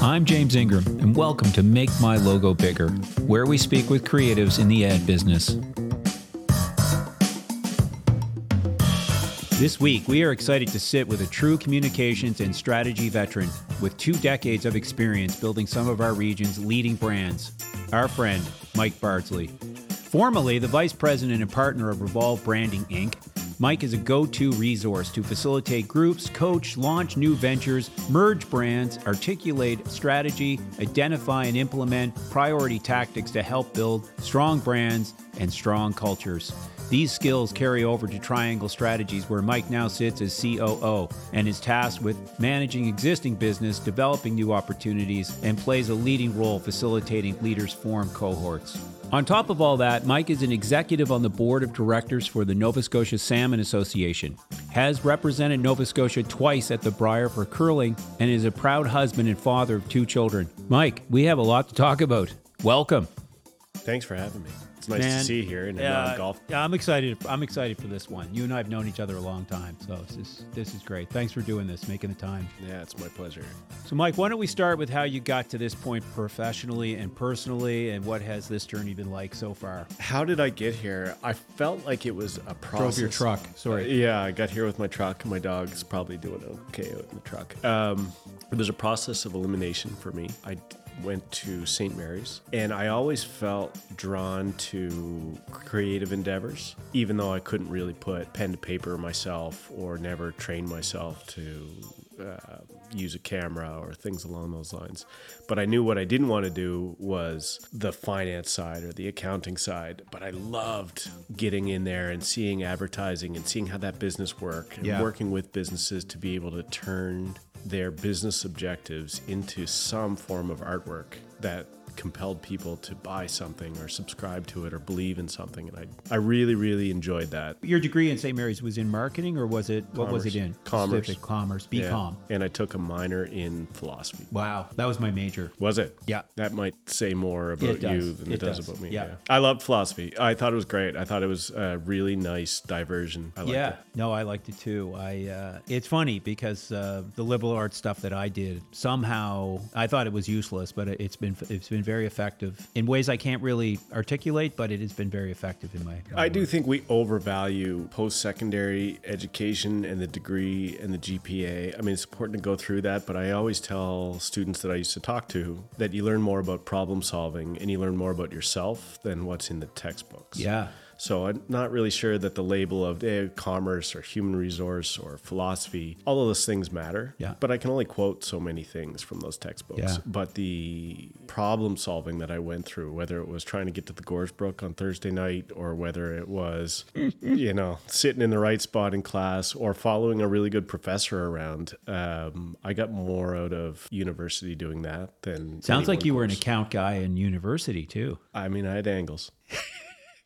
I'm James Ingram, and welcome to Make My Logo Bigger, where we speak with creatives in the ad business. This week, we are excited to sit with a true communications and strategy veteran with two decades of experience building some of our region's leading brands, our friend, Mike Bardsley. Formerly the vice president and partner of Revolve Branding Inc., Mike is a go to resource to facilitate groups, coach, launch new ventures, merge brands, articulate strategy, identify and implement priority tactics to help build strong brands and strong cultures. These skills carry over to Triangle Strategies, where Mike now sits as COO and is tasked with managing existing business, developing new opportunities, and plays a leading role facilitating leaders Forum cohorts. On top of all that, Mike is an executive on the board of directors for the Nova Scotia Salmon Association, has represented Nova Scotia twice at the Brier for curling, and is a proud husband and father of two children. Mike, we have a lot to talk about. Welcome. Thanks for having me. It's nice Man, to see you here in Yeah, non-golf. yeah, I'm excited. I'm excited for this one. You and I have known each other a long time, so this is this is great. Thanks for doing this, making the time. Yeah, it's my pleasure. So, Mike, why don't we start with how you got to this point professionally and personally, and what has this journey been like so far? How did I get here? I felt like it was a process. Drove your truck. Sorry. Uh, yeah, I got here with my truck. My dog's probably doing okay out in the truck. Um, it was a process of elimination for me. I went to St. Mary's, and I always felt drawn to creative endeavors, even though I couldn't really put pen to paper myself or never train myself to uh, use a camera or things along those lines. But I knew what I didn't want to do was the finance side or the accounting side. But I loved getting in there and seeing advertising and seeing how that business worked and Yeah. working with businesses to be able to turn their business objectives into some form of artwork that compelled people to buy something or subscribe to it or believe in something and I, I really really enjoyed that Your degree in St. Mary's was in marketing, or was it? What was it in? Commerce. Specific commerce. Yeah. BCom. and I took a minor in philosophy Wow, that was my major. Was it? Yeah. That might say more about you than it, It does, does. about me. Yeah. I loved philosophy. I thought it was great. I thought it was a really nice diversion. I liked yeah, it. no, I liked it too. I uh, it's funny because uh, the liberal arts stuff that I did somehow I thought it was useless, but it- it's been it's been very effective in ways I can't really articulate, but it has been very effective in my. my I do work. think we overvalue post secondary education and the degree and the GPA. I mean, it's important to go through that, but I always tell students that I used to talk to that you learn more about problem solving and you learn more about yourself than what's in the textbooks. Yeah. So I'm not really sure that the label of eh, commerce or human resource or philosophy, all of those things matter. Yeah. But I can only quote so many things from those textbooks. Yeah. But the problem solving that I went through, whether it was trying to get to the Gorsebrook on Thursday night or whether it was, you know, sitting in the right spot in class or following a really good professor around, um, I got more out of university doing that than. Sounds like you were an account guy in university too. I mean, I had angles.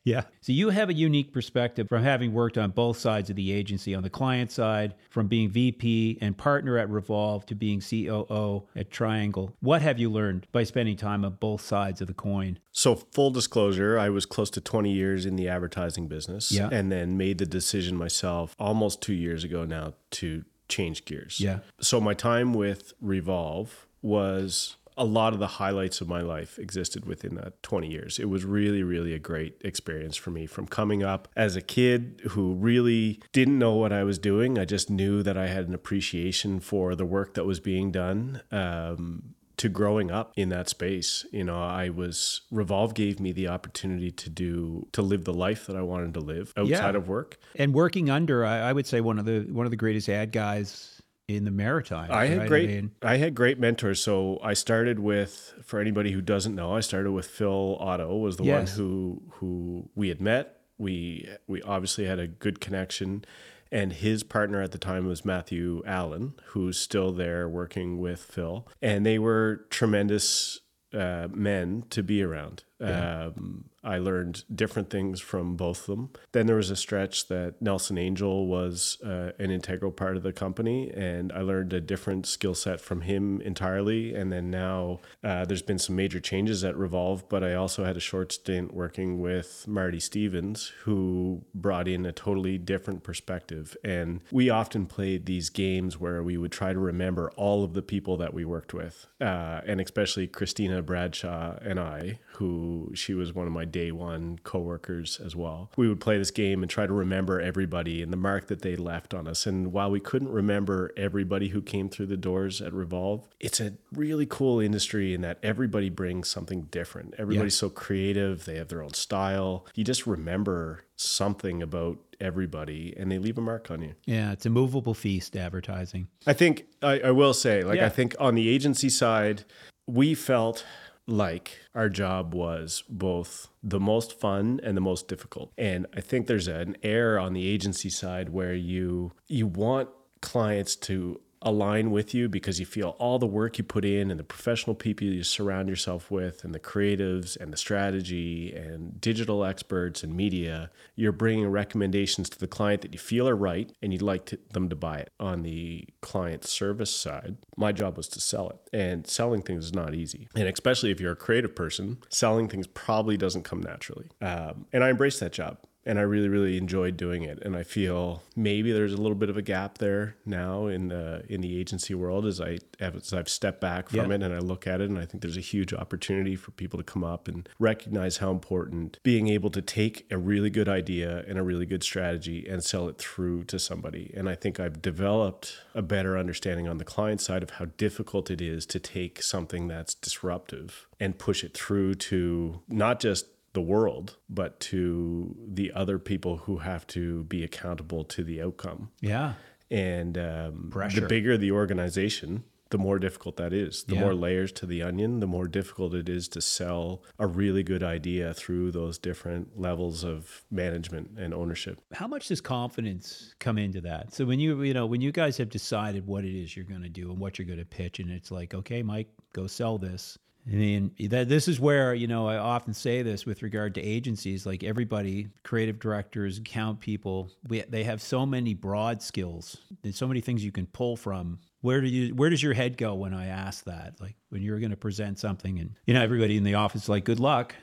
Yeah. So you have a unique perspective from having worked on both sides of the agency on the client side, from being VP and partner at Revolve to being COO at Triangle. What have you learned by spending time on both sides of the coin? So, full disclosure, I was close to 20 years in the advertising business Yeah. and then made the decision myself almost two years ago now to change gears. Yeah. So, my time with Revolve was a lot of the highlights of my life existed within that 20 years. It was really, really a great experience for me from coming up as a kid who really didn't know what I was doing. I just knew that I had an appreciation for the work that was being done. Um, to growing up in that space, you know, I was Revolve gave me the opportunity to do to live the life that I wanted to live outside Yeah. of work. And working under, I, I would say one of the one of the greatest ad guys in the Maritime. I had right? great mean, I had great mentors. So I started with for anybody who doesn't know, I started with Phil Otto was the Yes. one who who we had met. We we obviously had a good connection. And his partner at the time was Matthew Allen, who's still there working with Phil. And they were tremendous uh, men to be around. Um, I learned different things from both of them. Then there was a stretch that Nelson Angel was uh, an integral part of the company, and I learned a different skill set from him entirely. And then now uh, there's been some major changes at Revolve, but I also had a short stint working with Marty Stevens, who brought in a totally different perspective. And we often played these games where we would try to remember all of the people that we worked with, uh, and especially Christina Bradshaw and I, who she was one of my day one coworkers as well. We would play this game and try to remember everybody and the mark that they left on us. And while we couldn't remember everybody who came through the doors at Revolve, it's a really cool industry in that everybody brings something different. Everybody's so creative, they have their own style. You just remember something about everybody and they leave a mark on you. Yeah, it's a movable feast advertising. I think I, I will say, like Yeah. I think on the agency side, we felt like our job was both the most fun and the most difficult. And I think there's an air on the agency side where you you want clients to align with you because you feel all the work you put in and the professional people you surround yourself with and the creatives and the strategy and digital experts and media you're bringing recommendations to the client that you feel are right and you'd like to, them to buy it on the client service side. My job was to sell it and selling things is not easy. And especially if you're a creative person selling things probably doesn't come naturally. Um, and i embraced that job and I really, really enjoyed doing it. And I feel maybe there's a little bit of a gap there now in the in the agency world as I as I've stepped back from Yeah. it and I look at it, and I think there's a huge opportunity for people to come up and recognize how important being able to take a really good idea and a really good strategy and sell it through to somebody. And I think I've developed a better understanding on the client side of how difficult it is to take something that's disruptive and push it through to not just the world, but to the other people who have to be accountable to the outcome. Yeah. And um, the bigger the organization, the more difficult that is. The Yeah. more layers to the onion, the more difficult it is to sell a really good idea through those different levels of management and ownership. How much does confidence come into that? So when you you know when you guys have decided what it is you're going to do and what you're going to pitch, and it's like, okay, Mike, go sell this. I mean, that this is where you know I often say this with regard to agencies. Like everybody, creative directors, account people, we, they have so many broad skills. There's so many things you can pull from. Where do you? Where does your head go when I ask that? Like when you're going to present something, and you know everybody in the office like, "Good luck."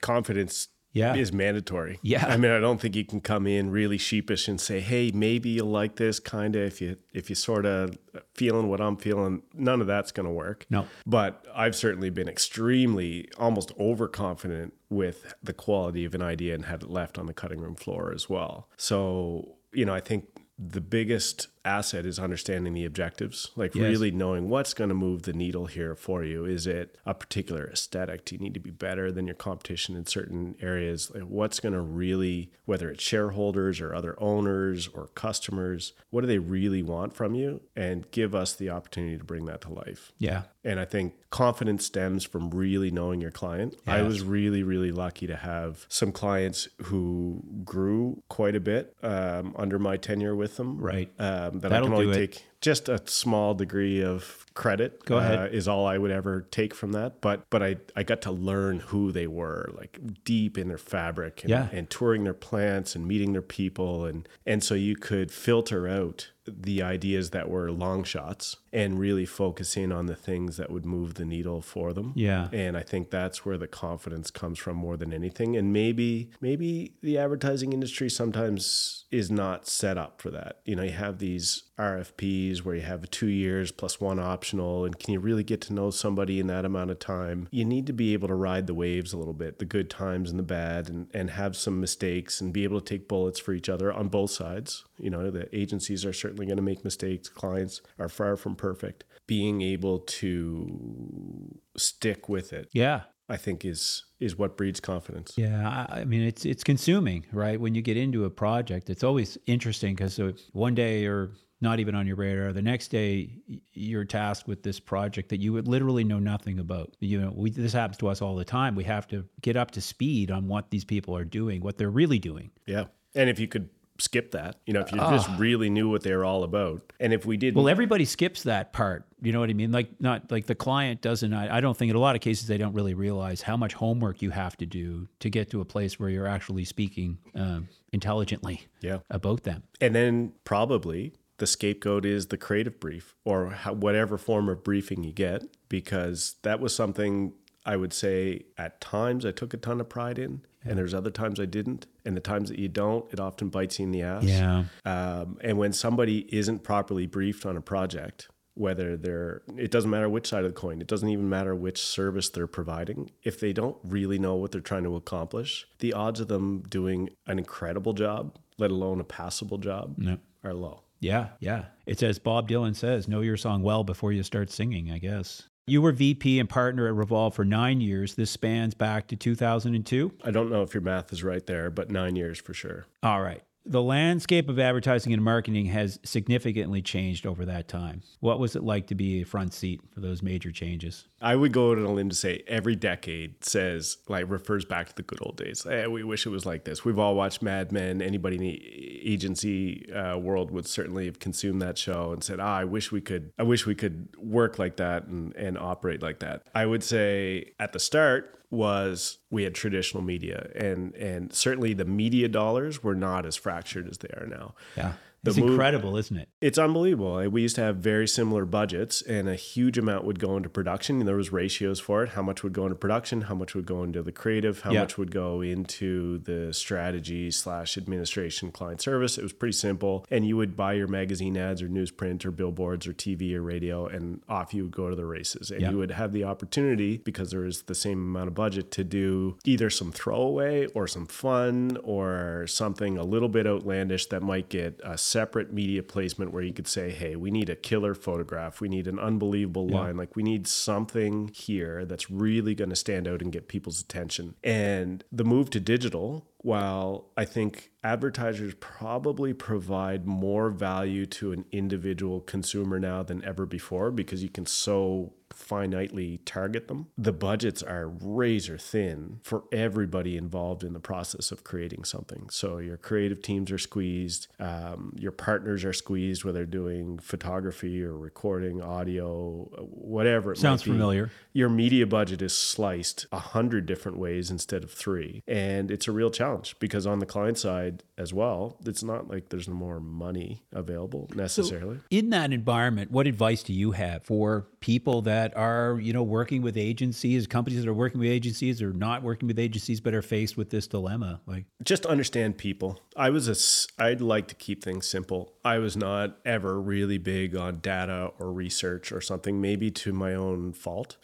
Confidence Yeah. is mandatory. Yeah. I mean, I don't think you can come in really sheepish and say, "Hey, maybe you'll like this kind of if you if you sort of feeling what I'm feeling." None of that's going to work. No. But I've certainly been extremely almost overconfident with the quality of an idea and had it left on the cutting room floor as well. So, you know, I think the biggest asset is understanding the objectives, like Yes. really knowing what's going to move the needle here for you. Is it a particular aesthetic? Do you need to be better than your competition in certain areas? Like what's going to really, whether it's shareholders or other owners or customers, what do they really want from you? And give us the opportunity to bring that to life. Yeah. And I think confidence stems from really knowing your client. I was really, really lucky to have some clients who grew quite a bit um, under my tenure with them. Right. Um, that That'll I can only do it. take just a small degree of credit. Go ahead. Uh, is all I would ever take from that. But but I I got to learn who they were, like deep in their fabric, and, Yeah. and touring their plants and meeting their people, and and so you could filter out the ideas that were long shots and really focus in on the things that would move the needle for them. Yeah. And I think that's where the confidence comes from more than anything. And maybe maybe the advertising industry sometimes is not set up for that. You know, you have these RFPs where you have two years plus one optional, and can you really get to know somebody in that amount of time? You need to be able to ride the waves a little bit, the good times and the bad, and, and have some mistakes and be able to take bullets for each other on both sides. You know, the agencies are certainly going to make mistakes, clients are far from perfect. Being able to stick with it Yeah. I think is is what breeds confidence. Yeah, I mean it's it's consuming, right? When you get into a project, it's always interesting because uh, one day you're not even on your radar. The next day you're tasked with this project that you would literally know nothing about. You know, we, this happens to us all the time. We have to get up to speed on what these people are doing, what they're really doing. Yeah. And if you could skip that. You know, if you just really knew what they were all about, and if we did, Well, everybody skips that part. You know what I mean? Like not like the client doesn't. I, I don't think in a lot of cases they don't really realize how much homework you have to do to get to a place where you're actually speaking um, intelligently yeah, about them. and then probably the scapegoat is the creative brief or how, whatever form of briefing you get, because that was something I would say at times I took a ton of pride in, and there's other times I didn't. And the times that you don't, it often bites you in the ass. Yeah. Um, and when somebody isn't properly briefed on a project, whether they're, it doesn't matter which side of the coin, it doesn't even matter which service they're providing. If they don't really know what they're trying to accomplish, the odds of them doing an incredible job, let alone a passable job, No. are low. Yeah, yeah. It's as Bob Dylan says, know your song well before you start singing, I guess. You were VP and partner at Revolve for nine years. This spans back to 2002. I don't know if your math is right there, but nine years for sure. All right. The landscape of advertising and marketing has significantly changed over that time. What was it like to be a front seat for those major changes? I would go on a limb to say every decade says like refers back to the good old days. Eh, we wish it was like this. We've all watched Mad Men. Anybody in the agency uh, world would certainly have consumed that show and said, "Ah, I wish we could. I wish we could work like that and and operate like that." I would say at the start was we had traditional media and and certainly the media dollars were not as fractured as they are now. Yeah. The It's move- incredible, isn't it? It's unbelievable. We used to have very similar budgets, and a huge amount would go into production. And there was ratios for it: how much would go into production, how much would go into the creative, how Yeah. much would go into the strategy slash administration, client service. It was pretty simple. And you would buy your magazine ads or newsprint or billboards or TV or radio, and off you would go to the races. And Yeah. you would have the opportunity because there is the same amount of budget to do either some throwaway or some fun or something a little bit outlandish that might get a separate media placement where you could say, hey, we need a killer photograph. We need an unbelievable line. Like, we need something here that's really going to stand out and get people's attention. And the move to digital, while I think advertisers probably provide more value to an individual consumer now than ever before because you can so finitely target them. The budgets are razor thin for everybody involved in the process of creating something. So your creative teams are squeezed, um, your partners are squeezed, whether they're doing photography or recording, audio, whatever it Sounds might be familiar. your media budget is sliced a hundred different ways instead of three. And it's a real challenge because on the client side as well, it's not like there's more money available necessarily. In that environment, what advice do you have for people that are, you know, working with agencies, companies that are working with agencies or not working with agencies but are faced with this dilemma? Like, just understand people. I was a. I'd like to keep things simple. I was not ever really big on data or research or something, maybe to my own fault.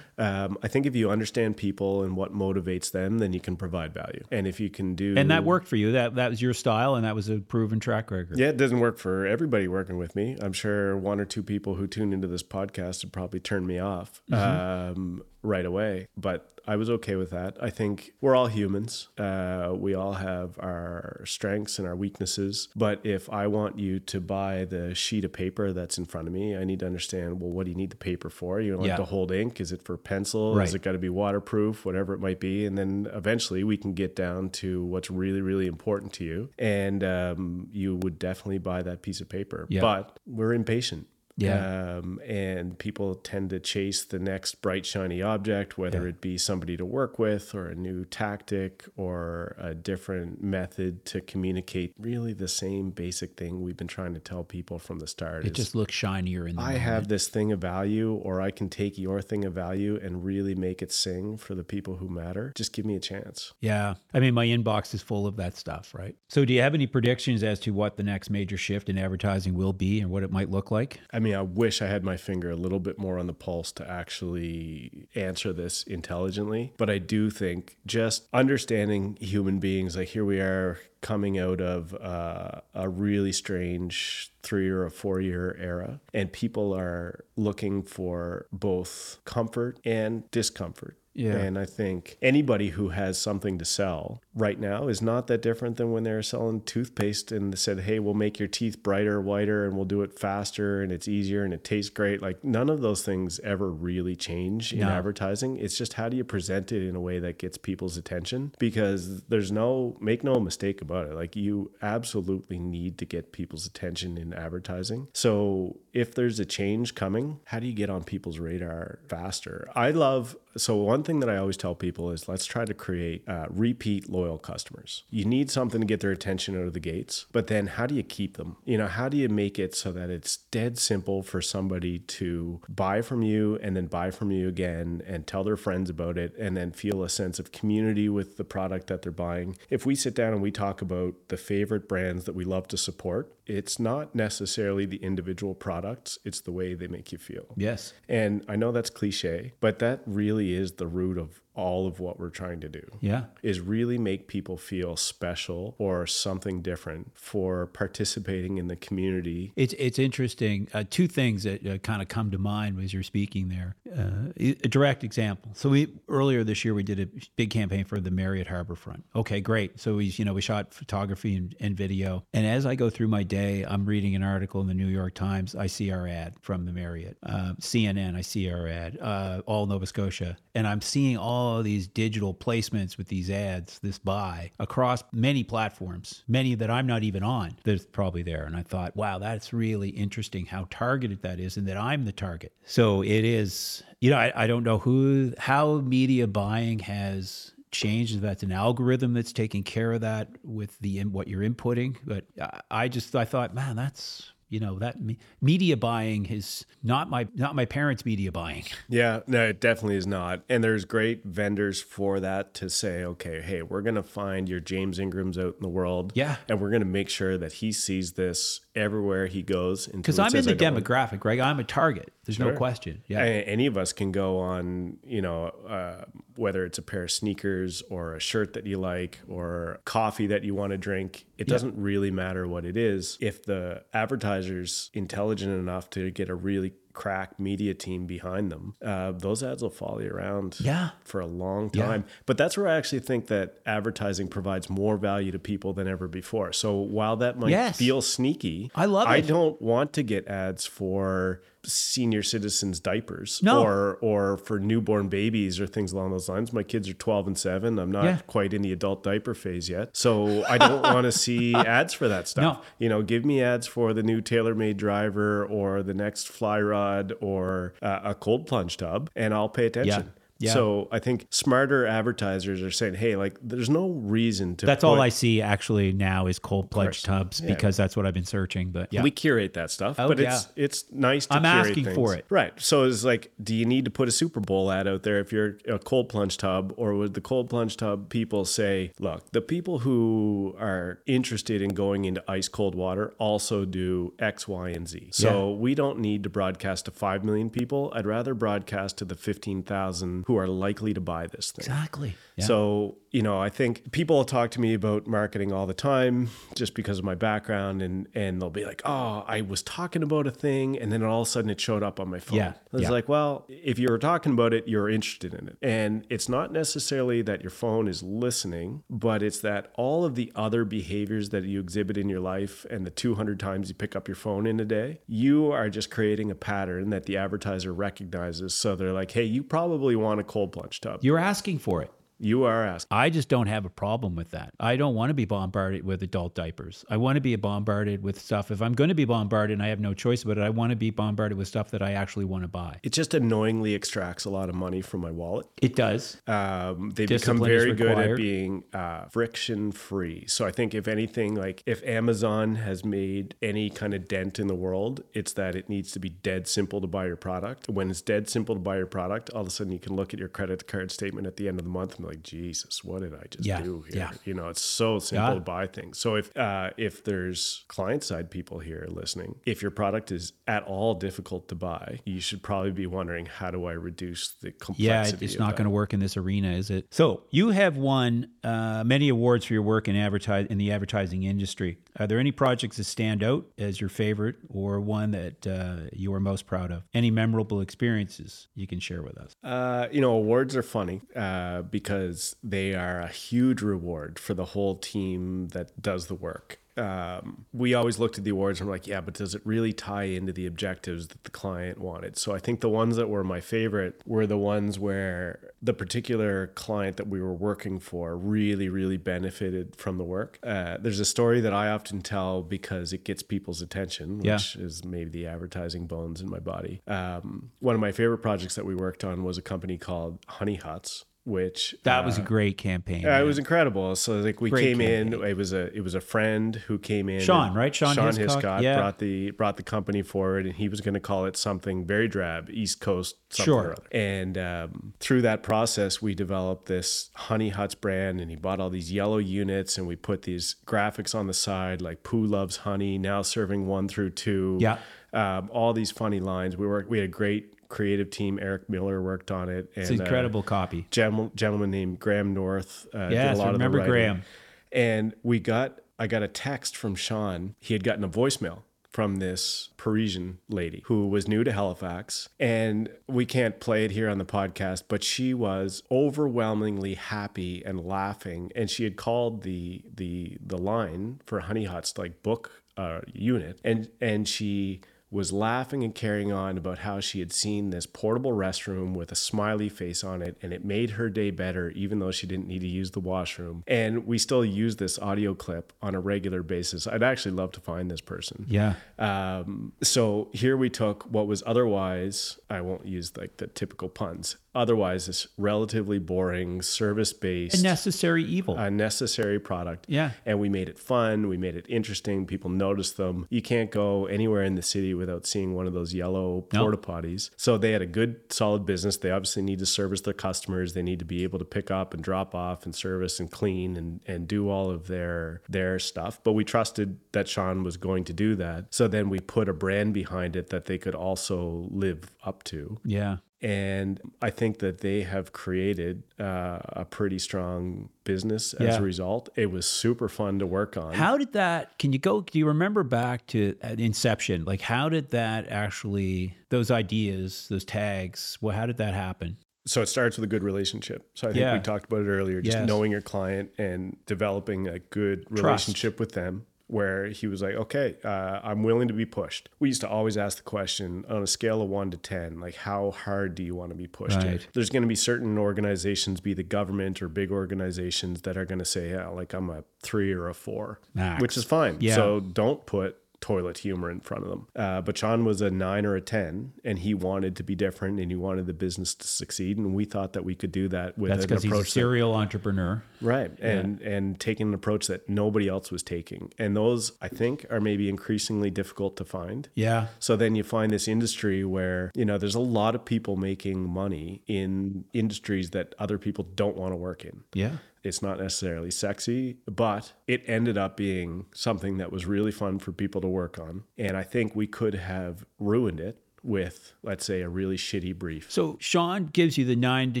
Um, I think if you understand people and what motivates them, then you can provide value. And if you can do, and that worked for you. That that was your style and that was a proven track record. Yeah, it doesn't work for everybody working with me. I'm sure one or two people who tune into this podcast would probably turn me off um, right away, but I was okay with that. I think we're all humans. Uh, we all have our strengths and our weaknesses. But if I want you to buy the sheet of paper that's in front of me, I need to understand well, what do you need the paper for? You want Yeah. it to hold ink? Is it for pencil? Right. Is it got to be waterproof? Whatever it might be. And then eventually we can get down to what's really, really important to you. And um, you would definitely buy that piece of paper. Yeah. But we're impatient. Yeah. Um, and people tend to chase the next bright, shiny object, whether it be somebody to work with or a new tactic or a different method to communicate really the same basic thing we've been trying to tell people from the start. It is, just looks shinier in the I moment. have this thing of value, or I can take your thing of value and really make it sing for the people who matter. Just give me a chance. Yeah. I mean, my inbox is full of that stuff, right? So, do you have any predictions as to what the next major shift in advertising will be and what it might look like? I mean, I wish I had my finger a little bit more on the pulse to actually answer this intelligently. But I do think just understanding human beings, like here we are coming out of uh, a really strange three or a four year era, and people are looking for both comfort and discomfort. Yeah. And I think anybody who has something to sell right now is not that different than when they were selling toothpaste and they said, "Hey, we'll make your teeth brighter, whiter, and we'll do it faster and it's easier and it tastes great." Like none of those things ever really change in No. advertising. It's just how do you present it in a way that gets people's attention? Because there's no make no mistake about it. Like you absolutely need to get people's attention in advertising. So if there's a change coming, how do you get on people's radar faster? I love so one thing that I always tell people is let's try to create uh, repeat loyal customers. You need something to get their attention out of the gates, but then how do you keep them? You know, how do you make it so that it's dead simple for somebody to buy from you and then buy from you again and tell their friends about it and then feel a sense of community with the product that they're buying? If we sit down and we talk about the favorite brands that we love to support, it's not necessarily the individual products, it's the way they make you feel. Yes. And I know that's cliche, but that really is the root of all of what we're trying to do. Yeah. Is really make people feel special or something different for participating in the community. It's it's interesting. Uh, two things that uh, kind of come to mind as you're speaking there. Uh, a direct example. So we earlier this year we did a big campaign for the Marriott Harborfront. Okay, great. So we you know we shot photography and, and video. And as I go through my day, I'm reading an article in the New York Times. I see our ad from the Marriott. Uh, CNN. I see our ad. Uh, allNovaScotia. And I'm seeing all these digital placements with these ads, this buy across many platforms, many that I'm not even on. That's probably there. And I thought, wow, that's really interesting how targeted that is and that I'm the target. So it is, you know, I, I don't know who, how media buying has changed. That's an algorithm that's taking care of that with the what you're inputting. But I just, I thought, man, that's, you know, that me, media buying is not my, not my parents' media buying. Yeah, no, it definitely is not. And there's great vendors for that to say, okay, hey, we're going to find your James Ingrams out in the world. Yeah. And we're going to make sure that he sees this everywhere he goes. Because I'm in the demographic, Greg. I'm a target. There's no question. Yeah. A- Any of us can go on, you know, uh, whether it's a pair of sneakers or a shirt that you like or coffee that you want to drink. It doesn't really matter what it is. If the advertiser's intelligent enough to get a really crack media team behind them, uh, those ads will follow you around Yeah. for a long Yeah. time. But that's where I actually think that advertising provides more value to people than ever before. So while that might Yes. feel sneaky, I love it. I don't want to get ads for senior citizens diapers No. or or for newborn babies or things along those lines. My kids are 12 and 7. I'm not Yeah. quite in the adult diaper phase yet. So I don't want to see ads for that stuff. No. You know, give me ads for the new TaylorMade driver or the next fly rod or uh, a cold plunge tub and I'll pay attention. Yeah. So I think smarter advertisers are saying, "Hey, like there's no reason to That's all I see actually now is cold plunge tubs because that's what I've been searching. But yeah, We curate that stuff, Oh, but yeah. it's it's nice to I'm asking things. for it. Right. So it's like, do you need to put a Super Bowl ad out there if you're a cold plunge tub, or would the cold plunge tub people say, look, the people who are interested in going into ice cold water also do X, Y, and Z. So we don't need to broadcast to five million people. I'd rather broadcast to the fifteen thousand who are likely to buy this thing. exactly. Yeah. So, you know, I think people talk to me about marketing all the time just because of my background and and they'll be like, "Oh, I was talking about a thing and then all of a sudden it showed up on my phone." Yeah, It's yeah. like, "Well, if you were talking about it, you're interested in it." And it's not necessarily that your phone is listening, but it's that all of the other behaviors that you exhibit in your life and the 200 times you pick up your phone in a day, you are just creating a pattern that the advertiser recognizes. So they're like, "Hey, you probably want a cold plunge tub." You're asking for it. You are asking. I just don't have a problem with that. I don't want to be bombarded with adult diapers. I want to be bombarded with stuff. If I'm going to be bombarded and I have no choice about it, I want to be bombarded with stuff that I actually want to buy. It just annoyingly extracts a lot of money from my wallet. It does. Um, they become Discipline is very good at being uh, friction free. So I think if anything, like if Amazon has made any kind of dent in the world, it's that it needs to be dead simple to buy your product. When it's dead simple to buy your product, all of a sudden you can look at your credit card statement at the end of the month and like, Jesus, what did I just Yeah, do here? yeah. You know, it's so simple Yeah. to buy things. So if uh, if there's client side people here listening, if your product is at all difficult to buy, you should probably be wondering how do I reduce the complexity? Yeah, it's not going to work in this arena, is it? So you have won uh, many awards for your work in advertise in the advertising industry. Are there any projects that stand out as your favorite, or one that uh, you are most proud of? Any memorable experiences you can share with us? Uh, you know, awards are funny uh, because because they are a huge reward for the whole team that does the work um, we always looked at the awards and we're like, yeah, but does it really tie into the objectives that the client wanted? So I think the ones that were my favorite were the ones where the particular client that we were working for really, really benefited from the work. Uh, there's a story that I often tell because it gets people's attention, which yeah. is maybe the advertising bones in my body. Um, one of my favorite projects that we worked on was a company called Honey Huts which that uh, was a uh, great campaign. Yeah, it was incredible. So like we great came campaign. in, it was a it was a friend who came in. Sean, right? Sean, Sean Hiscock, Hiscock yeah. brought the brought the company forward, and he was going to call it something very drab, East Coast. sure. And um, through that process, we developed this Honey Huts brand, and he bought all these yellow units, and we put these graphics on the side like "Pooh loves honey," now serving one through two. Yeah. Um, all these funny lines. We were We had a great creative team. Eric Miller worked on it. And, it's incredible uh, copy. Gentleman, gentleman named Graham North. Uh, yes, I remember Graham. And we got, I got a text from Sean. He had gotten a voicemail from this Parisian lady who was new to Halifax. And we can't play it here on the podcast, but she was overwhelmingly happy and laughing. And she had called the the the line for Honey Huts like book uh, unit, and and she was laughing and carrying on about how she had seen this portable restroom with a smiley face on it and it made her day better even though she didn't need to use the washroom. And we still use this audio clip on a regular basis. I'd actually love to find this person. Yeah. Um, so here we took what was otherwise i won't use like the typical puns otherwise this relatively boring service based a necessary evil. a necessary product. Yeah. And we made it fun we made it interesting people noticed them. You can't go anywhere in the city without seeing one of those yellow porta potties. So they had a good solid business. They obviously need to service their customers. They need to be able to pick up and drop off and service and clean and and do all of their their stuff. But we trusted that Sean was going to do that. So then we put a brand behind it that they could also live up to. Yeah and I think that they have created uh, a pretty strong business as yeah. a result. It was super fun to work on. How did that? Can you go? Do you remember back to inception? Like, how did that actually? Those ideas, those tags. Well, how did that happen? So it starts with a good relationship. So I think yeah. we talked about it earlier. Just yes. knowing your client and developing a good relationship Trust. with them where he was like, okay, uh, I'm willing to be pushed. We used to always ask the question on a scale of one to 10, like, how hard do you want to be pushed? Right. There's going to be certain organizations, be the government or big organizations, that are going to say, yeah, like I'm a three or a four, Max. which is fine. Yeah. So don't put toilet humor in front of them. Uh, but Sean was a nine or a 10, and he wanted to be different and he wanted the business to succeed. And we thought that we could do that with That's because he's a serial that, entrepreneur. Right. And, yeah. and taking an approach that nobody else was taking. And those, I think, are maybe increasingly difficult to find. Yeah. So then you find this industry where, you know, there's a lot of people making money in industries that other people don't want to work in. Yeah. It's not necessarily sexy, but it ended up being something that was really fun for people to work on. And I think we could have ruined it with, let's say, a really shitty brief. So Sean gives you the nine to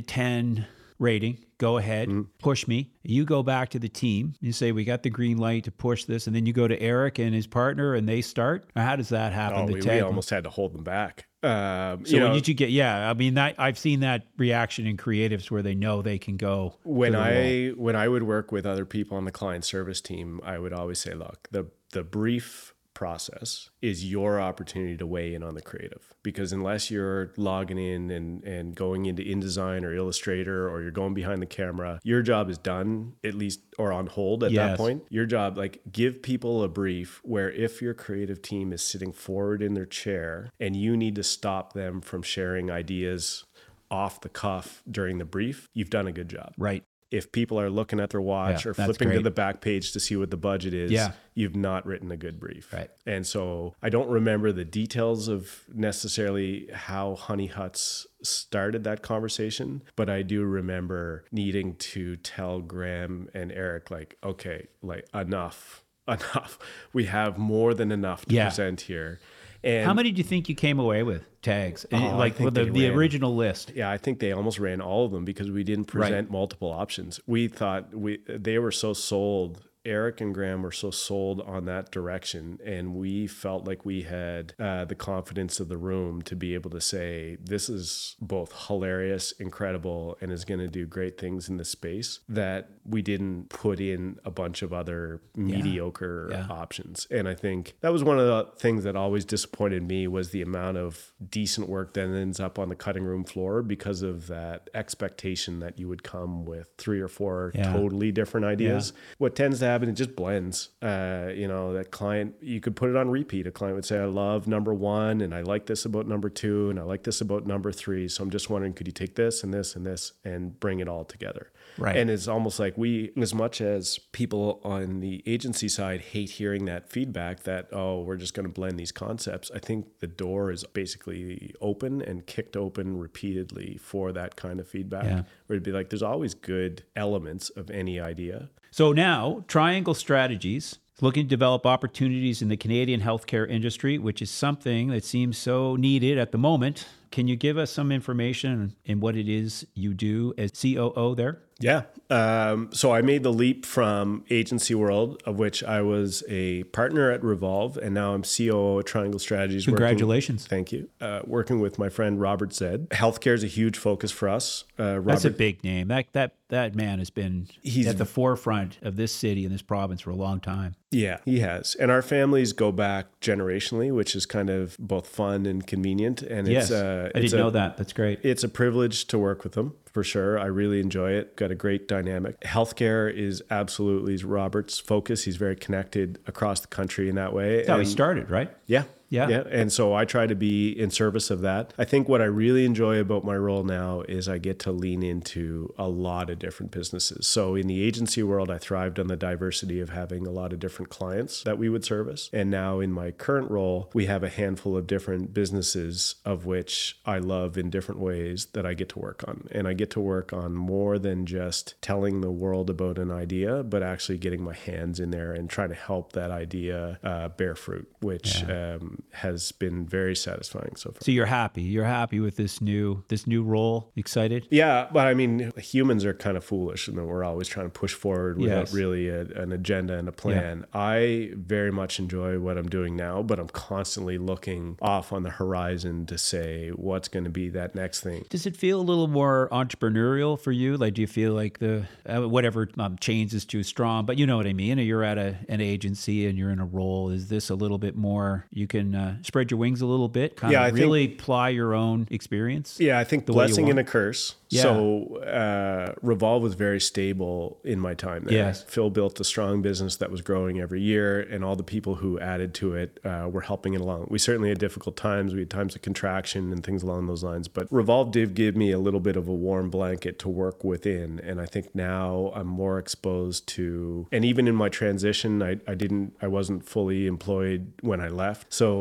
10 rating. Go ahead, mm-hmm. push me. You go back to the team. You say, We got the green light to push this. And then you go to Eric and his partner and they start. Or how does that happen? Oh, we, we almost had to hold them back. Um, so you know, when did you get? Yeah, I mean, that, I've seen that reaction in creatives where they know they can go. When I wall. when I would work with other people on the client service team, I would always say, look, the the brief process is your opportunity to weigh in on the creative because unless you're logging in and, and going into InDesign or Illustrator or you're going behind the camera, your job is done at least or on hold at yes. that point. Your job, like give people a brief where if your creative team is sitting forward in their chair and you need to stop them from sharing ideas off the cuff during the brief, you've done a good job. Right if people are looking at their watch yeah, or flipping great. to the back page to see what the budget is, yeah. you've not written a good brief. Right. And so I don't remember the details of necessarily how Honey Huts started that conversation, but I do remember needing to tell Graham and Eric, like, okay, like enough, enough. We have more than enough to yeah. present here. And How many do you think you came away with tags? Oh, like the, the original list? Yeah, I think they almost ran all of them because we didn't present right. multiple options. We thought we they were so sold Eric and Graham were so sold on that direction, and we felt like we had uh, the confidence of the room to be able to say, This is both hilarious, incredible, and is going to do great things in the space that we didn't put in a bunch of other mediocre Yeah. options. And I think that was one of the things that always disappointed me was the amount of decent work that ends up on the cutting room floor because of that expectation that you would come with three or four Yeah. totally different ideas. What tends to happen, it just blends. Uh, you know, that client, you could put it on repeat. A client would say, I love number one, and I like this about number two, and I like this about number three. So I'm just wondering, could you take this and this and this and bring it all together? Right. And it's almost like we, as much as people on the agency side hate hearing that feedback that, oh, we're just going to blend these concepts, I think the door is basically open and kicked open repeatedly for that kind of feedback. Yeah. Where it'd be like, there's always good elements of any idea. So now, Triangle Strategies is looking to develop opportunities in the Canadian healthcare industry, which is something that seems so needed at the moment. Can you give us some information in what it is you do as COO there? Yeah. Um, so I made the leap from agency world, of which I was a partner at Revolve, and now I'm COO at Triangle Strategies. working- Congratulations. thank you. Uh, working with my friend Robert Zed. Healthcare is a huge focus for us. Uh, Robert, That's a big name. That that that man has been He's- at the forefront of this city and this province for a long time. Yeah, he has. And our families go back generationally, which is kind of both fun and convenient. And Yes, it's, uh, I didn't a, know that. That's great. It's a privilege to work with them for sure. I really enjoy it. Got a great dynamic. Healthcare is absolutely Robert's focus. He's very connected across the country in that way. That's how he started, right? Yeah. Yeah. Yeah. And so I try to be in service of that. I think what I really enjoy about my role now is I get to lean into a lot of different businesses. So in the agency world, I thrived on the diversity of having a lot of different clients that we would service. And now in my current role, we have a handful of different businesses of which I love in different ways that I get to work on. And I get to work on more than just telling the world about an idea, but actually getting my hands in there and trying to help that idea uh, bear fruit, which um, has been very satisfying so far. So you're happy. You're happy with this new this new role. Excited? Yeah, but I mean, humans are kind of foolish, and we're always trying to push forward without Yes. really a, an agenda and a plan. I very much enjoy what I'm doing now, but I'm constantly looking off on the horizon to say what's going to be that next thing. Does it feel a little more entrepreneurial for you? Like, do you feel like the uh, whatever um, chains is too strong? But you know what I mean. You're at a, an agency and you're in a role. Is this a little bit more? You can uh, spread your wings a little bit. Kind Yeah, of I think- really ply your own experience. Yeah, I think the blessing and a curse. Yeah. So uh, Revolve was very stable in my time there. Yes. Phil built a strong business that was growing every year, and all the people who added to it uh, were helping it along. We certainly had difficult times. We had times of contraction and things along those lines. But Revolve did give me a little bit of a warm blanket to work within, and I think now I'm more exposed to. And even in my transition, I, I didn't, I wasn't fully employed when I left. So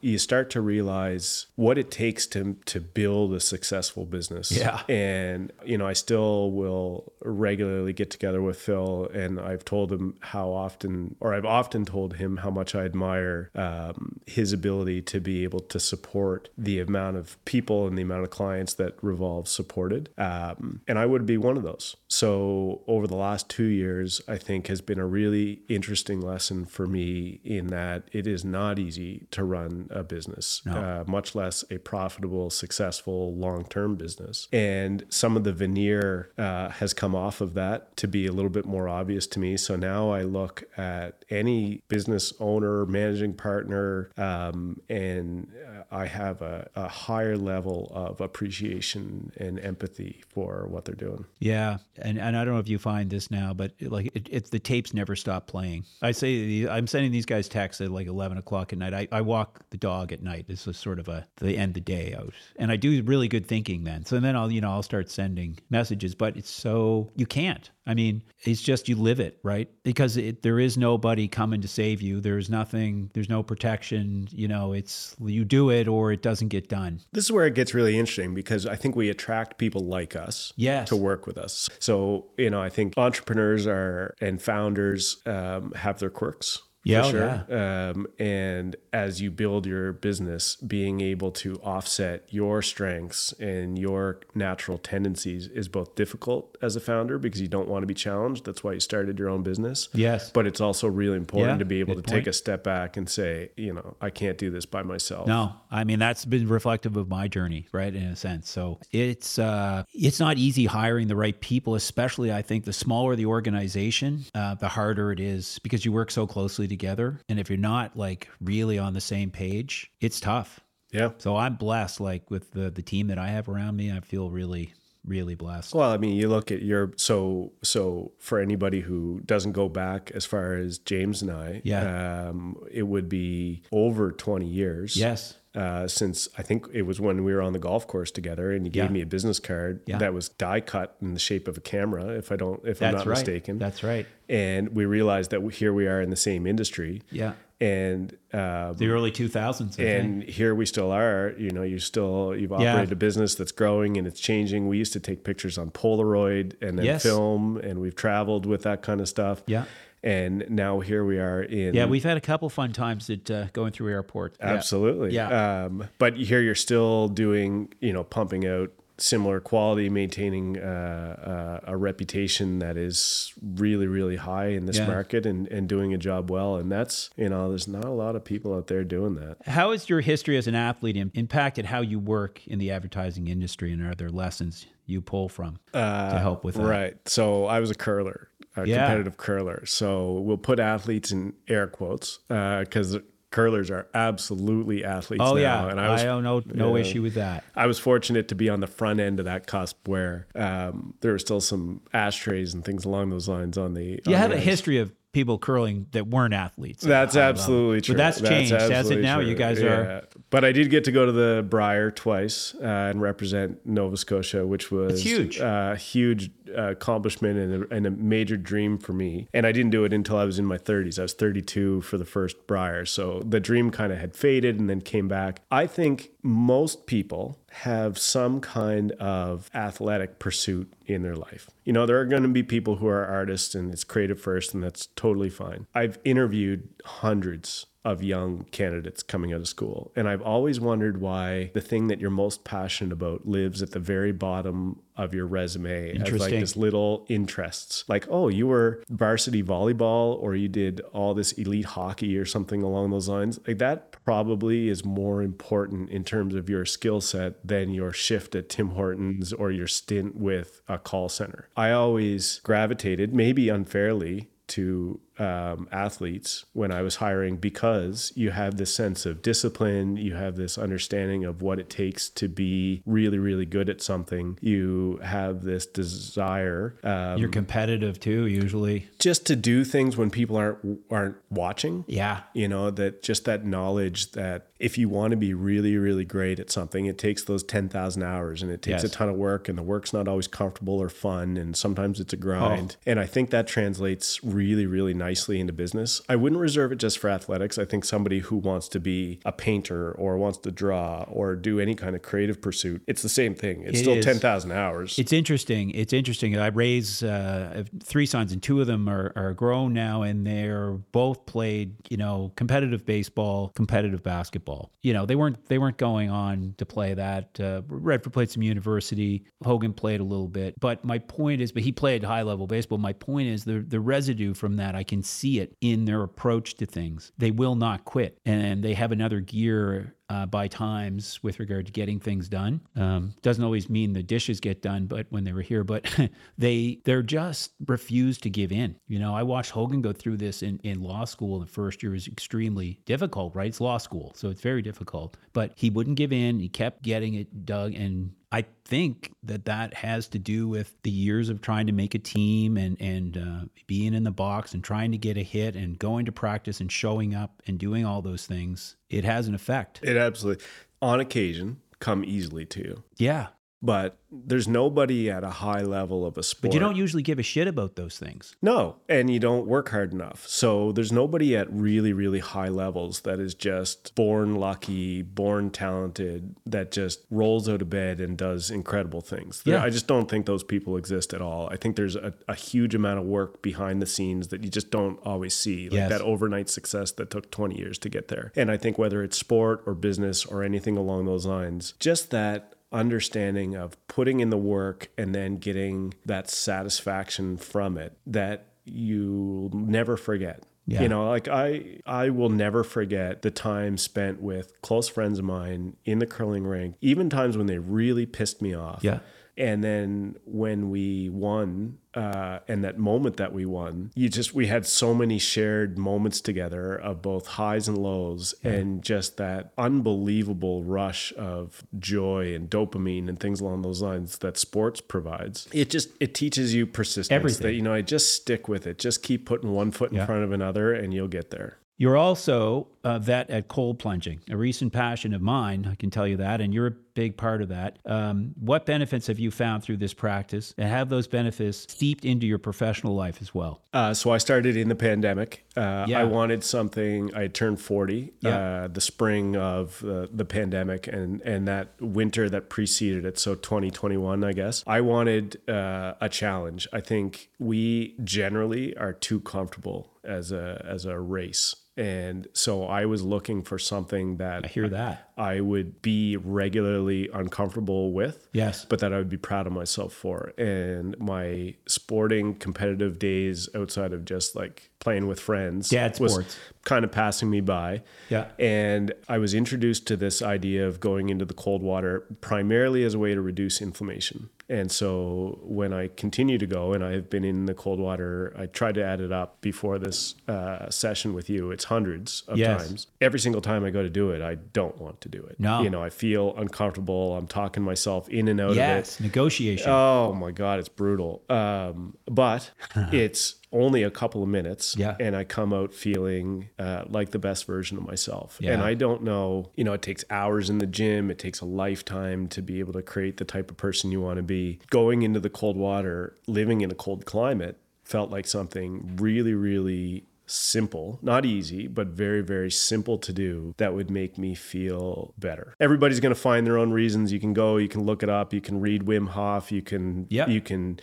you start to realize what it takes to to build a successful business. Yeah. And, you know, I still will regularly get together with Phil and I've told him how often, or I've often told him how much I admire um, his ability to be able to support the amount of people and the amount of clients that Revolve supported. Um, and I would be one of those. So over the last two years, I think has been a really interesting lesson for me in that it is not easy to run a business, uh, much less a profitable, successful, long term business. And some of the veneer uh, has come off of that to be a little bit more obvious to me. So now I look at any business owner, managing partner, um, and uh, I have a, a higher level of appreciation and empathy for what they're doing. Yeah, and and I don't know if you find this now, but like it, it, the tapes never stop playing. I say I'm sending these guys texts at like 11 o'clock at night. I, I walk the dog at night. This is sort of a the end of the day out, and I do really good thinking then. So then I'll you know I'll start sending messages, but it's so you can't. I mean, it's just you live it, right? Because it, there is nobody coming to save you. There's nothing. There's no protection. You know, it's you do it or it doesn't get done. This is where it gets really interesting because I think we attract people like us Yes. to work with us. So, you know, I think entrepreneurs are and founders um, have their quirks. Yeah, for oh, sure. Um, and as you build your business, being able to offset your strengths and your natural tendencies is both difficult as a founder because you don't want to be challenged. That's why you started your own business. Yes. But it's also really important Yeah, to be able to good take a step back and say, you know, I can't do this by myself. No, I mean that's been reflective of my journey, right? In a sense. So it's uh, it's not easy hiring the right people, especially I think the smaller the organization, uh, the harder it is because you work so closely together, and if you're not like really on the same page, it's tough. Yeah. So I'm blessed, like with the the team that I have around me. I feel really, really blessed. Well, I mean, you look at your so so for anybody who doesn't go back as far as James and I, Yeah. um, it would be over twenty years. Yes. Uh, since I think it was when we were on the golf course together, and you gave Yeah. me a business card Yeah. that was die cut in the shape of a camera, if I don't, if I'm not right. mistaken. That's right. and we realized that here we are in the same industry, Yeah. and um, The early 2000s. I think. and here we still are you know you still you've operated a business that's growing and it's changing we used to take pictures on polaroid and then Yes. film and we've traveled with that kind of stuff Yeah. And now here we are in Yeah, we've had a couple fun times at uh, going through airport. Absolutely Yeah. um, but here you're still doing you know pumping out similar quality maintaining uh, uh, a reputation that is really really high in this Yeah. market and, and doing a job well and that's you know there's not a lot of people out there doing that How has your history as an athlete impacted how you work in the advertising industry, and are there lessons you pull from to help with that? Uh, Right. So I was a curler, a Yeah. competitive curler. So we'll put athletes in air quotes because curlers are absolutely athletes Oh now. yeah, And I, I was don't know no issue with that. I was fortunate to be on the front end of that cusp where um, there were still some ashtrays and things along those lines on the. You on had the a history of people curling that weren't athletes. That's high level. absolutely true. But that's changed, has it? Now true. you guys Yeah. are. But I did get to go to the Brier twice uh, and represent Nova Scotia, which was huge. uh, huge uh, accomplishment and a, and a major dream for me. And I didn't do it until I was in my 30s. I was 32 for the first Brier, so the dream kind of had faded and then came back. I think most people have some kind of athletic pursuit in their life. You know, there are going to be people who are artists and it's creative first, and that's totally fine. I've interviewed hundreds of young candidates coming out of school, and I've always wondered why the thing that you're most passionate about lives at the very bottom of your resume as like this little interests. Like, oh, you were varsity volleyball or you did all this elite hockey or something along those lines. Like that probably is more important in terms of your skill set than your shift at Tim Hortons or your stint with a call center. I always gravitated, maybe unfairly, to um, athletes when I was hiring because you have this sense of discipline, you have this understanding of what it takes to be really, really good at something. You have this desire um, You're competitive too, usually. just to do things when people aren't aren't watching. Yeah. You know that just that knowledge that if you want to be really, really great at something, it takes those ten thousand hours and it takes Yes. a ton of work, and the work's not always comfortable or fun, and sometimes it's a grind. And I think that translates really, really nicely into business. I wouldn't reserve it just for athletics. I think somebody who wants to be a painter or wants to draw or do any kind of creative pursuit, it's the same thing. It's It still is. ten thousand hours. It's interesting. It's interesting. I raise uh, three sons, and two of them are, are grown now, and they're both played, you know, competitive baseball, competitive basketball. You know, they weren't they weren't going on to play that. Uh, Redford played some university. Hogan played a little bit, but my point is, but he played high level baseball. My point is the the residue from that. I can see it in their approach to things. They will not quit, and they have another gear uh, by times with regard to getting things done. Um, doesn't always mean the dishes get done, but when they were here, but they they're just refuse to give in. You know, I watched Hogan go through this in, in law school. The first year was extremely difficult, right? It's law school, so it's very difficult. But he wouldn't give in. He kept getting it dug, and I think that that has to do with the years of trying to make a team and and uh, being in the box and trying to get a hit and going to practice and showing up and doing all those things. It has an effect. it absolutely, on occasion, come easily to you. Yeah. But there's nobody at a high level of a sport. But you don't usually give a shit about those things. No, and you don't work hard enough. So there's nobody at really, really high levels that is just born lucky, born talented, that just rolls out of bed and does incredible things. Yeah. I just don't think those people exist at all. I think there's a, a huge amount of work behind the scenes that you just don't always see, like Yes. that overnight success that took 20 years to get there. And I think whether it's sport or business or anything along those lines, just that understanding of putting in the work and then getting that satisfaction from it that you never forget. Yeah. You know, like I I will never forget the time spent with close friends of mine in the curling rink, even times when they really pissed me off. Yeah. And then when we won, uh, and that moment that we won, you just we had so many shared moments together of both highs and lows, and just that unbelievable rush of joy and dopamine and things along those lines that sports provides. It just it teaches you persistence. Everything. That you know, I just stick with it. Just keep putting one foot in Yeah. front of another, and you'll get there. You're also a vet at cold plunging, a recent passion of mine, I can tell you that, and you're a big part of that. Um, what benefits have you found through this practice, and have those benefits steeped into your professional life as well? Uh, so I started in the pandemic. Uh, Yeah. I wanted something. I turned forty Yeah. uh, the spring of uh, the pandemic, and and that winter that preceded it. So 2021, I guess. I wanted uh, a challenge. I think we generally are too comfortable as a as a race. And so I was looking for something that I hear that. I would be regularly uncomfortable with Yes. but that I would be proud of myself for. And my sporting competitive days outside of just like playing with friends Dad was sports. kind of passing me by. Yeah. And I was introduced to this idea of going into the cold water primarily as a way to reduce inflammation. And so when I continue to go, and I have been in the cold water, I tried to add it up before this uh, session with you. It's hundreds of Yes. times. Every single time I go to do it, I don't want to do it. No. You know, I feel uncomfortable. I'm talking myself in and out of it. Yes, negotiation. Oh my God, it's brutal. Um, but it's only a couple of minutes. Yeah. And I come out feeling uh, like the best version of myself. And I don't know, you know, it takes hours in the gym, it takes a lifetime to be able to create the type of person you want to be. Going into the cold water, living in a cold climate felt like something really, really simple, not easy, but very, very simple to do that would make me feel better. Everybody's going to find their own reasons. You can go, you can look it up, you can read Wim Hof, you can, Yep. you can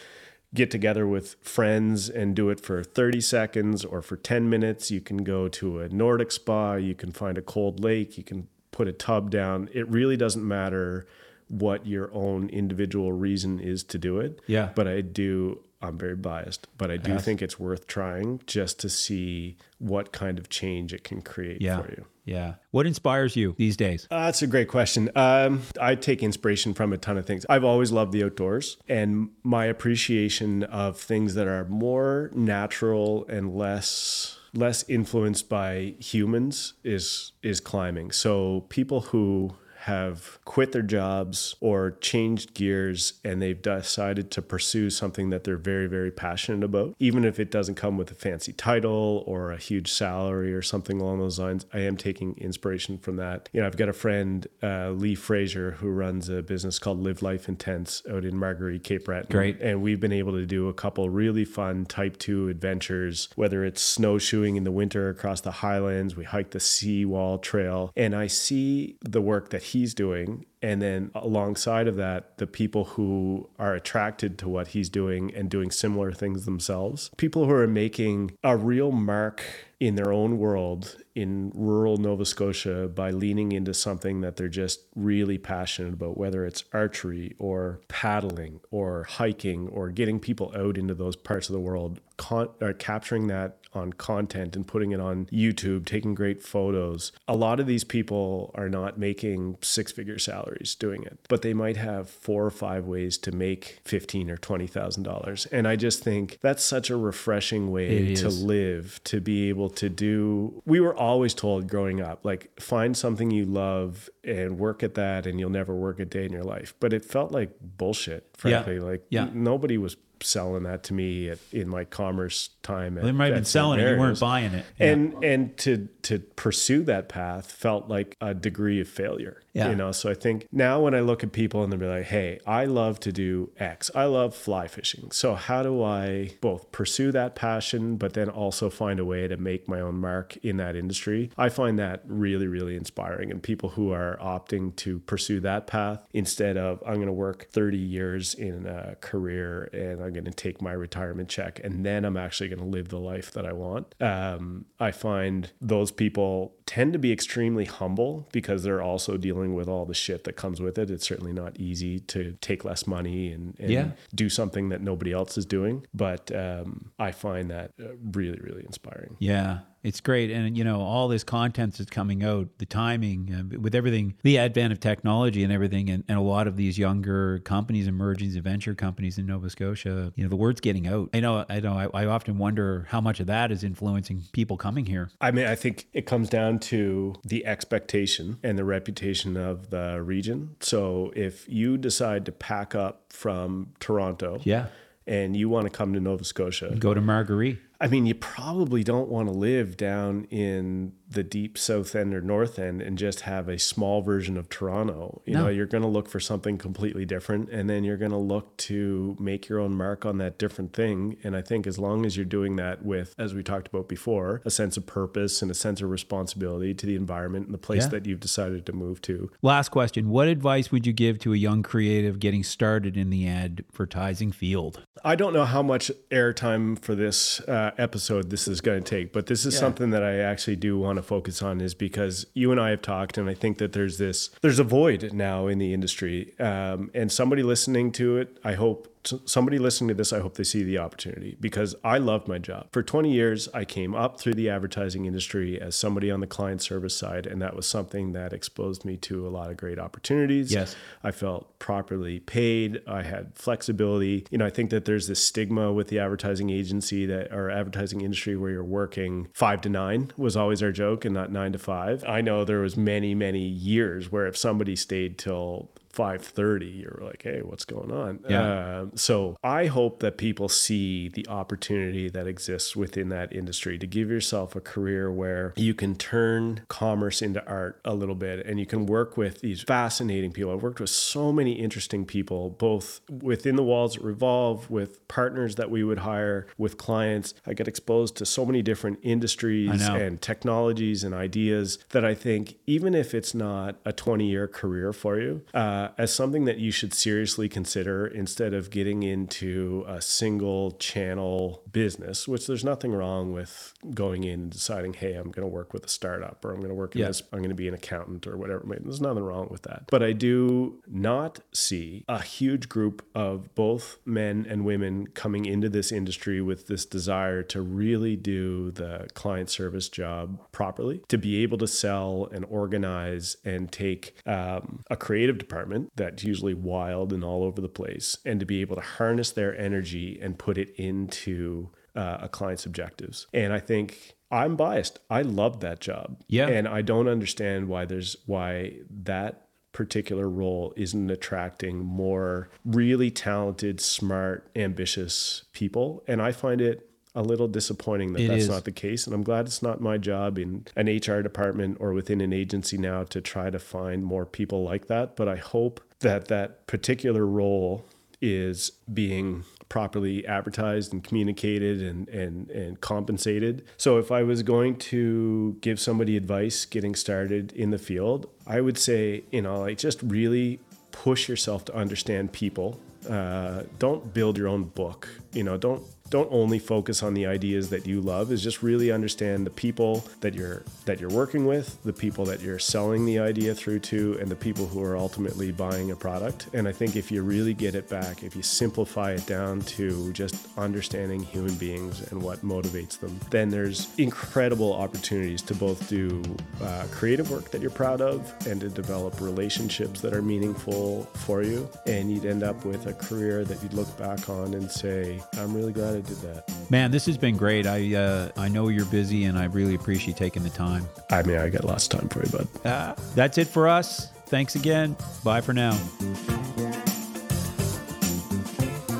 get together with friends and do it for 30 seconds or for 10 minutes. You can go to a Nordic spa, you can find a cold lake, you can put a tub down. It really doesn't matter what your own individual reason is to do it. Yeah. But I do, I'm very biased, but I do Yes. think it's worth trying just to see what kind of change it can create yeah. for you. Yeah. What inspires you these days? Uh, that's a great question. Um, I take inspiration from a ton of things. I've always loved the outdoors, and my appreciation of things that are more natural and less less influenced by humans is is climbing. So people who have quit their jobs or changed gears and they've decided to pursue something that they're very very passionate about even if it doesn't come with a fancy title or a huge salary or something along those lines i am taking inspiration from that you know i've got a friend uh, lee fraser who runs a business called live life intense out in Margaree cape breton Great. and we've been able to do a couple really fun type 2 adventures whether it's snowshoeing in the winter across the highlands we hike the seawall trail and i see the work that he's doing and then alongside of that the people who are attracted to what he's doing and doing similar things themselves. People who are making a real mark in their own world in rural Nova Scotia by leaning into something that they're just really passionate about, whether it's archery or paddling or hiking or getting people out into those parts of the world, con- capturing that on content and putting it on YouTube, taking great photos. A lot of these people are not making six figure salaries doing it, but they might have four or five ways to make fifteen or twenty thousand dollars. And I just think that's such a refreshing way to live, to be able to do. We were always told growing up, like find something you love and work at that, and you'll never work a day in your life. But it felt like bullshit, frankly. Like Yeah. nobody was selling that to me at, in my commerce time. At, They might have been selling it. You weren't buying it. And and to to pursue that path felt like a degree of failure. Yeah. You know, so I think now when I look at people and they'll be like, hey, I love to do X. I love fly fishing. So how do I both pursue that passion, but then also find a way to make my own mark in that industry? I find that really, really inspiring. And people who are opting to pursue that path instead of I'm going to work 30 years in a career and I'm going to take my retirement check and then I'm actually going to live the life that I want. Um, I find those people tend to be extremely humble because they're also dealing with all the shit that comes with it. It's certainly not easy to take less money and, and Yeah. do something that nobody else is doing. But um, I find that uh, really, really inspiring. Yeah, it's great. And, you know, all this content that's coming out, the timing, uh, with everything, the advent of technology and everything, and, and a lot of these younger companies emerging, venture companies in Nova Scotia, you know, the word's getting out. I know, I know, I, I often wonder how much of that is influencing people coming here. I mean, I think it comes down to the expectation and the reputation of the region. So if you decide to pack up from Toronto Yeah. and you want to come to Nova Scotia, Go to Margaree. I mean, you probably don't want to live down in the deep south end or north end and just have a small version of Toronto. You No. know, you're going to look for something completely different and then you're going to look to make your own mark on that different thing. And I think as long as you're doing that with, as we talked about before, a sense of purpose and a sense of responsibility to the environment and the place Yeah. that you've decided to move to, Last question What advice would you give to a young creative getting started in the advertising field? I don't know how much airtime for this uh, episode this is going to take, but this is something that I actually do want to focus on is because you and I have talked, and I think that there's this there's a void now in the industry, um, and somebody listening to it, I hope somebody listening to this, I hope they see the opportunity because I loved my job. For 20 years, I came up through the advertising industry as somebody on the client service side, and that was something that exposed me to a lot of great opportunities. Yes. I felt properly paid. I had flexibility. You know, I think that there's this stigma with the advertising agency that or advertising industry where you're working five to nine was always our joke and not nine to five. I know there was many, many years where if somebody stayed till 5:30 you're like hey what's going on? Yeah. Um, so i hope that people see the opportunity that exists within that industry to give yourself a career where you can turn commerce into art a little bit and you can work with these fascinating people. I've worked with so many interesting people both within the walls at revolve with partners that we would hire with clients. I get exposed to so many different industries and technologies and ideas that I think, even if it's not a 20 year career for you, uh, as something that you should seriously consider instead of getting into a single channel business, which there's nothing wrong with going in and deciding, hey, I'm going to work with a startup or I'm going to work in Yeah. this, I'm going to be an accountant or whatever. There's nothing wrong with that. But I do not see a huge group of both men and women coming into this industry with this desire to really do the client service job properly, to be able to sell and organize and take um, a creative department that's usually wild and all over the place, and to be able to harness their energy and put it into uh, a client's objectives. And I think I'm biased. I love that job. Yeah. And I don't understand why there's why that particular role isn't attracting more really talented, smart, ambitious people. And I find it a little disappointing that It that's is. not the case. And I'm glad it's not my job in an HR department or within an agency now to try to find more people like that. But I hope that that particular role is being properly advertised and communicated and, and, and compensated. So if I was going to give somebody advice getting started in the field, I would say, you know, like just really push yourself to understand people. Uh, don't build your own book. You know, don't don't only focus on the ideas that you love is just really understand the people that you're that you're working with the people that you're selling the idea through to and the people who are ultimately buying a product. And i think if you really get it back if you simplify it down to just understanding human beings and what motivates them then there's incredible opportunities to both do uh, creative work that you're proud of and to develop relationships that are meaningful for you. And you'd end up with a career that you'd look back on and say i'm really glad i did that Man, this has been great. I uh, I know you're busy, and I really appreciate taking the time. I mean, I got lots of time for you, bud. Uh, that's it for us. Thanks again. Bye for now.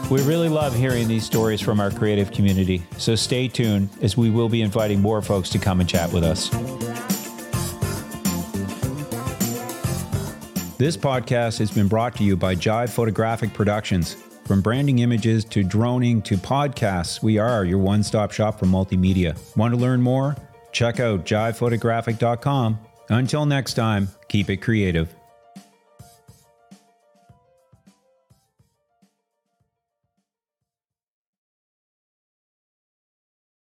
We really love hearing these stories from our creative community, so stay tuned as we will be inviting more folks to come and chat with us. This podcast has been brought to you by Jive Photographic Productions. From branding images to droning to podcasts, we are your one stop shop for multimedia. Want to learn more? Check out jivephotographic.com. Until next time, keep it creative.